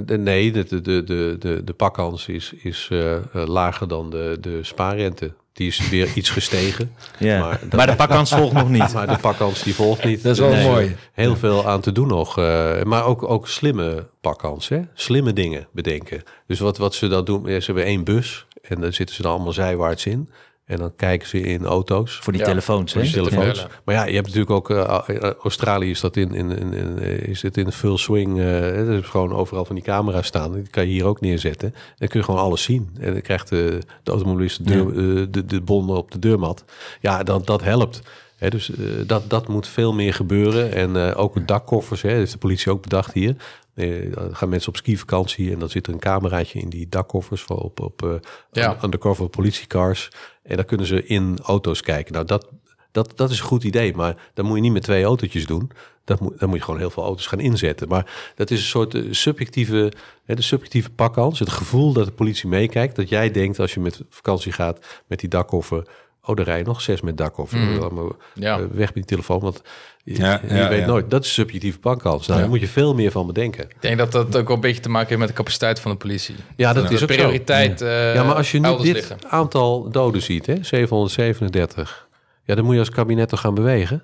de- nee, de, de, de, de, de, de pakkans is, is eh, eh, lager dan de, de spaarrente. Die is weer iets gestegen. Ja. Maar Maar, de pakkans volgt nog niet. Maar de pakkans die volgt niet. Dat is wel Er mooi. Heel veel aan te doen nog. eh, maar ook, ook slimme pakkans. Hè? Slimme dingen bedenken. Dus wat, wat ze dan doen, ze hebben één bus. En dan zitten ze dan allemaal zijwaarts in. En dan kijken ze in auto's. Voor die Ja, telefoons, hè? Voor die telefoons. Maar ja, je hebt natuurlijk ook... eh, eh, Australië is dat in, in, in, in, eh, is het in full swing. eh er is gewoon overal van die camera's staan. Die kan je hier ook neerzetten. Dan kun je gewoon alles zien. En dan krijgt de, de automobilist de, deur, eh, de, de bon op de deurmat. Ja, dat, dat helpt. Hè, dus eh, dat, dat moet veel meer gebeuren. En eh, ook dakkoffers, hè, heeft de politie ook bedacht hier. Eh, dan gaan mensen op skivakantie en dan zit er een cameraatje in die dakkoffers voor op, op eh, Ja. undercover politiecars. En dan kunnen ze in auto's kijken. Nou, dat, dat, dat is een goed idee, maar dat moet je niet met twee autootjes doen. Dat moet, dan moet je gewoon heel veel auto's gaan inzetten. Maar dat is een soort eh, subjectieve, hè, de subjectieve pakkans. Het gevoel dat de politie meekijkt. Dat jij denkt als je met vakantie gaat met die dakkoffer. Oh, er rijden nog zes met. Mm. Allemaal, Ja. eh, weg met die telefoon, want je, Ja, je ja, weet ja. nooit. Dat is subjectieve pakkans. Nou, Ja. daar moet je veel meer van bedenken. Ik denk dat dat ook wel een beetje te maken heeft met de capaciteit van de politie. Ja, dat is ook zo. prioriteit. eh, Ja, maar als je nu dit liggen. aantal doden ziet, hè, 737, ja, dan moet je als kabinet toch gaan bewegen.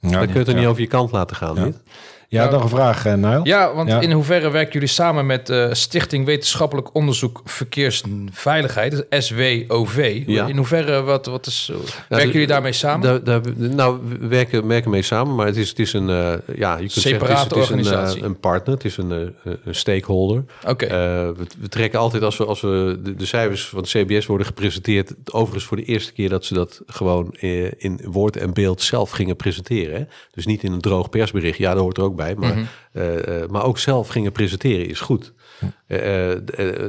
Ja, dan kun je het er ja. niet over je kant laten gaan. Ja. Ja, nog een vraag, uh, Nijl. Ja, want Ja. in hoeverre werken jullie samen met eh, Stichting Wetenschappelijk Onderzoek Verkeersveiligheid, dus SWOV? Ja. In hoeverre, wat, wat is, werken de- jullie daarmee samen? Daar, daar, nou, we werken, werken mee samen, maar het is, het is een, eh, ja, je kunt Separate zeggen, het is, het is een, eh, een partner, het is een, eh, een stakeholder. Oké, Eh, we, we trekken altijd als we, als we de, de cijfers van de CBS worden gepresenteerd, overigens voor de eerste keer dat ze dat gewoon eh, in woord en beeld zelf gingen presenteren. Hè? Dus niet in een droog persbericht, ja, dat hoort er ook bij, maar, Mhm. eh, eh, maar ook zelf gingen presenteren is goed. Eh,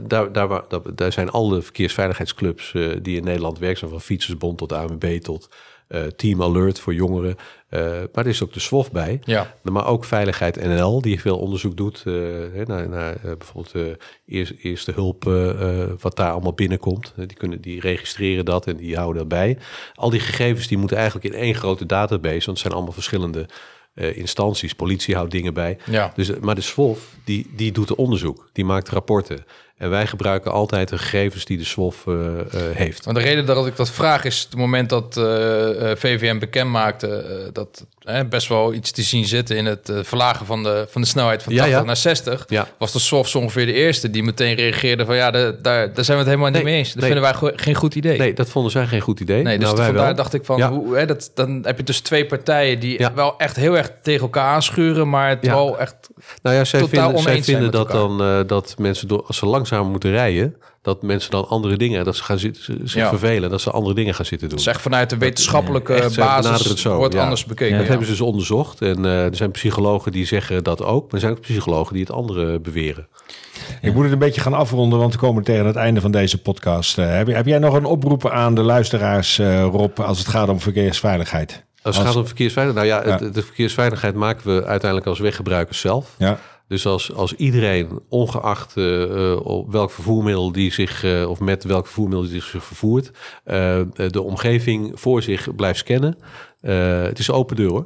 daar, daar, daar, zijn alle verkeersveiligheidsclubs die in Nederland werken zijn, van Fietsersbond tot ANWB tot Team Alert voor jongeren. Maar er is ook de SWOF bij. ja. Maar ook Veiligheid NL, die veel onderzoek doet naar, naar bijvoorbeeld eerst, eerste hulp, wat daar allemaal binnenkomt. Die, kunnen, die registreren dat en die houden dat bij. Al die gegevens die moeten eigenlijk in één grote database, want het zijn allemaal verschillende eh, instanties. Politie houdt dingen bij. ja. Dus, eh, maar de SWOF, die, die doet de onderzoek, die maakt rapporten. En wij gebruiken altijd de gegevens die de SWOF eh, eh, heeft. Want de reden dat ik dat vraag is het moment dat eh, VVM bekend maakte dat best wel iets te zien zitten in het verlagen van de, van de snelheid van Ja, 80 ja. naar 60. Ja. Was de SWOF ongeveer de eerste die meteen reageerde van ja, de- daar, daar zijn we het helemaal Nee, niet mee eens. Dat nee. vinden wij geen goed idee. Nee, dat vonden zij geen goed idee. Nee, dus Nou, vandaar wel. dacht ik van, hoe, hè, dat, dan heb je dus twee partijen die Ja. wel echt heel erg tegen elkaar aanschuren, maar het wel echt... Nou ja, zij totaal vinden, zij vinden dat dan dat mensen door, als ze langzaam langzamer moeten rijden, dat mensen dan andere dingen, dat ze gaan zitten, zich Ja. vervelen, dat ze andere dingen gaan zitten doen. Dat is echt vanuit de wetenschappelijke benaderen basis het zo, wordt ja. anders bekeken. dat ja. hebben ze dus onderzocht. En eh, er zijn psychologen die zeggen dat ook. Maar er zijn ook psychologen die het andere beweren. Ik moet het een beetje gaan afronden, want we komen tegen het einde van deze podcast. Eh, heb, heb jij nog een oproep aan de luisteraars, eh, Rob, als het gaat om verkeersveiligheid? Als het Als- gaat om verkeersveiligheid, nou ja, Ja. het- de verkeersveiligheid maken we uiteindelijk als weggebruikers zelf. Ja, Dus als, als iedereen, ongeacht eh, eh, op welk vervoermiddel die zich, eh, of met welk vervoermiddel die zich vervoert, de omgeving voor zich blijft scannen. Het is open deur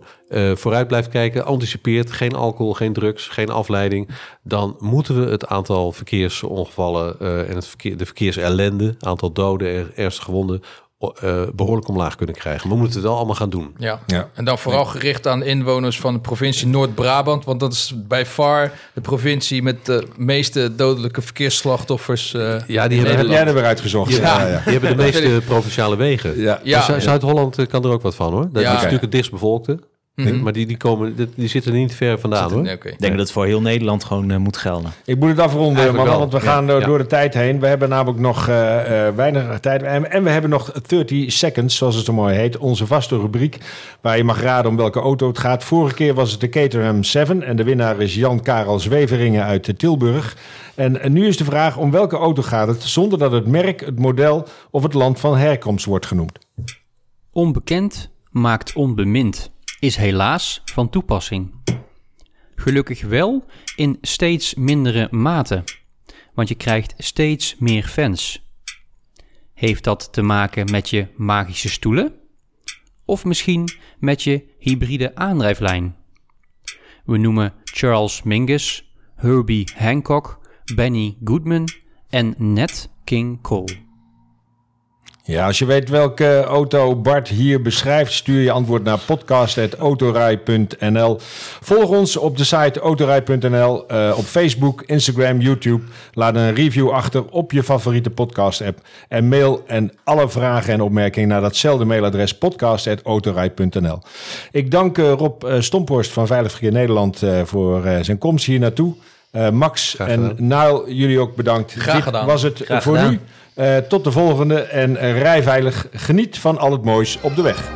vooruit blijft kijken, anticipeert, geen alcohol, geen drugs, geen afleiding. Dan moeten we het aantal verkeersongevallen en het verkeer, de verkeersellende, aantal doden en ernstige gewonden, eh, behoorlijk omlaag kunnen krijgen. Maar we moeten het wel allemaal gaan doen. Ja. Ja. en dan vooral gericht aan inwoners van de provincie Noord-Brabant. Want dat is bij far de provincie met de meeste dodelijke verkeersslachtoffers. eh, Ja, die in hebben- heb jij er weer uitgezocht? Ja. ja. ja. Die hebben de meeste provinciale wegen. Ja. Ja. Zu- Zuid-Holland eh, kan er ook wat van hoor. Dat Ja. is natuurlijk het dichtstbevolkte. Mhm. Maar die, die, komen, die, zitten er niet ver vandaan hoor. Nee. Ik denk dat het voor heel Nederland gewoon eh, moet gelden. Ik moet het afronden, wel. want we Ja, gaan door, ja. door de tijd heen. We hebben namelijk nog eh, eh, weinig tijd. En, en we hebben nog 30 seconds, zoals het zo mooi heet. Onze vaste rubriek, waar je mag raden om welke auto het gaat. Vorige keer was het de Caterham 7. En de winnaar is Jan-Karel Zweveringen uit eh, Tilburg. En, en nu is de vraag, om welke auto gaat het... zonder dat het merk, het model of het land van herkomst wordt genoemd? Onbekend maakt onbemind is helaas van toepassing. Gelukkig wel in steeds mindere mate, want je krijgt steeds meer fans. Heeft dat te maken met je magische stoelen? Of misschien met je hybride aandrijflijn? We noemen Charles Mingus, Herbie Hancock, Benny Goodman en Nat King Cole. Ja, als je weet welke auto Bart hier beschrijft, stuur je antwoord naar podcast.autorij.nl. Volg ons op de site autorij.nl, eh, op Facebook, Instagram, YouTube. Laat een review achter op je favoriete podcast-app. En mail en alle vragen en opmerkingen naar datzelfde mailadres podcast.autorij.nl. Ik dank eh, Rob eh, Stomphorst van Veilig Verkeer Nederland voor zijn komst hier naartoe. Eh, Max en. Nail, jullie ook bedankt. Graag Dit gedaan. was het Graag voor gedaan. nu. Eh, tot de volgende en rij veilig. Geniet van al het moois op de weg.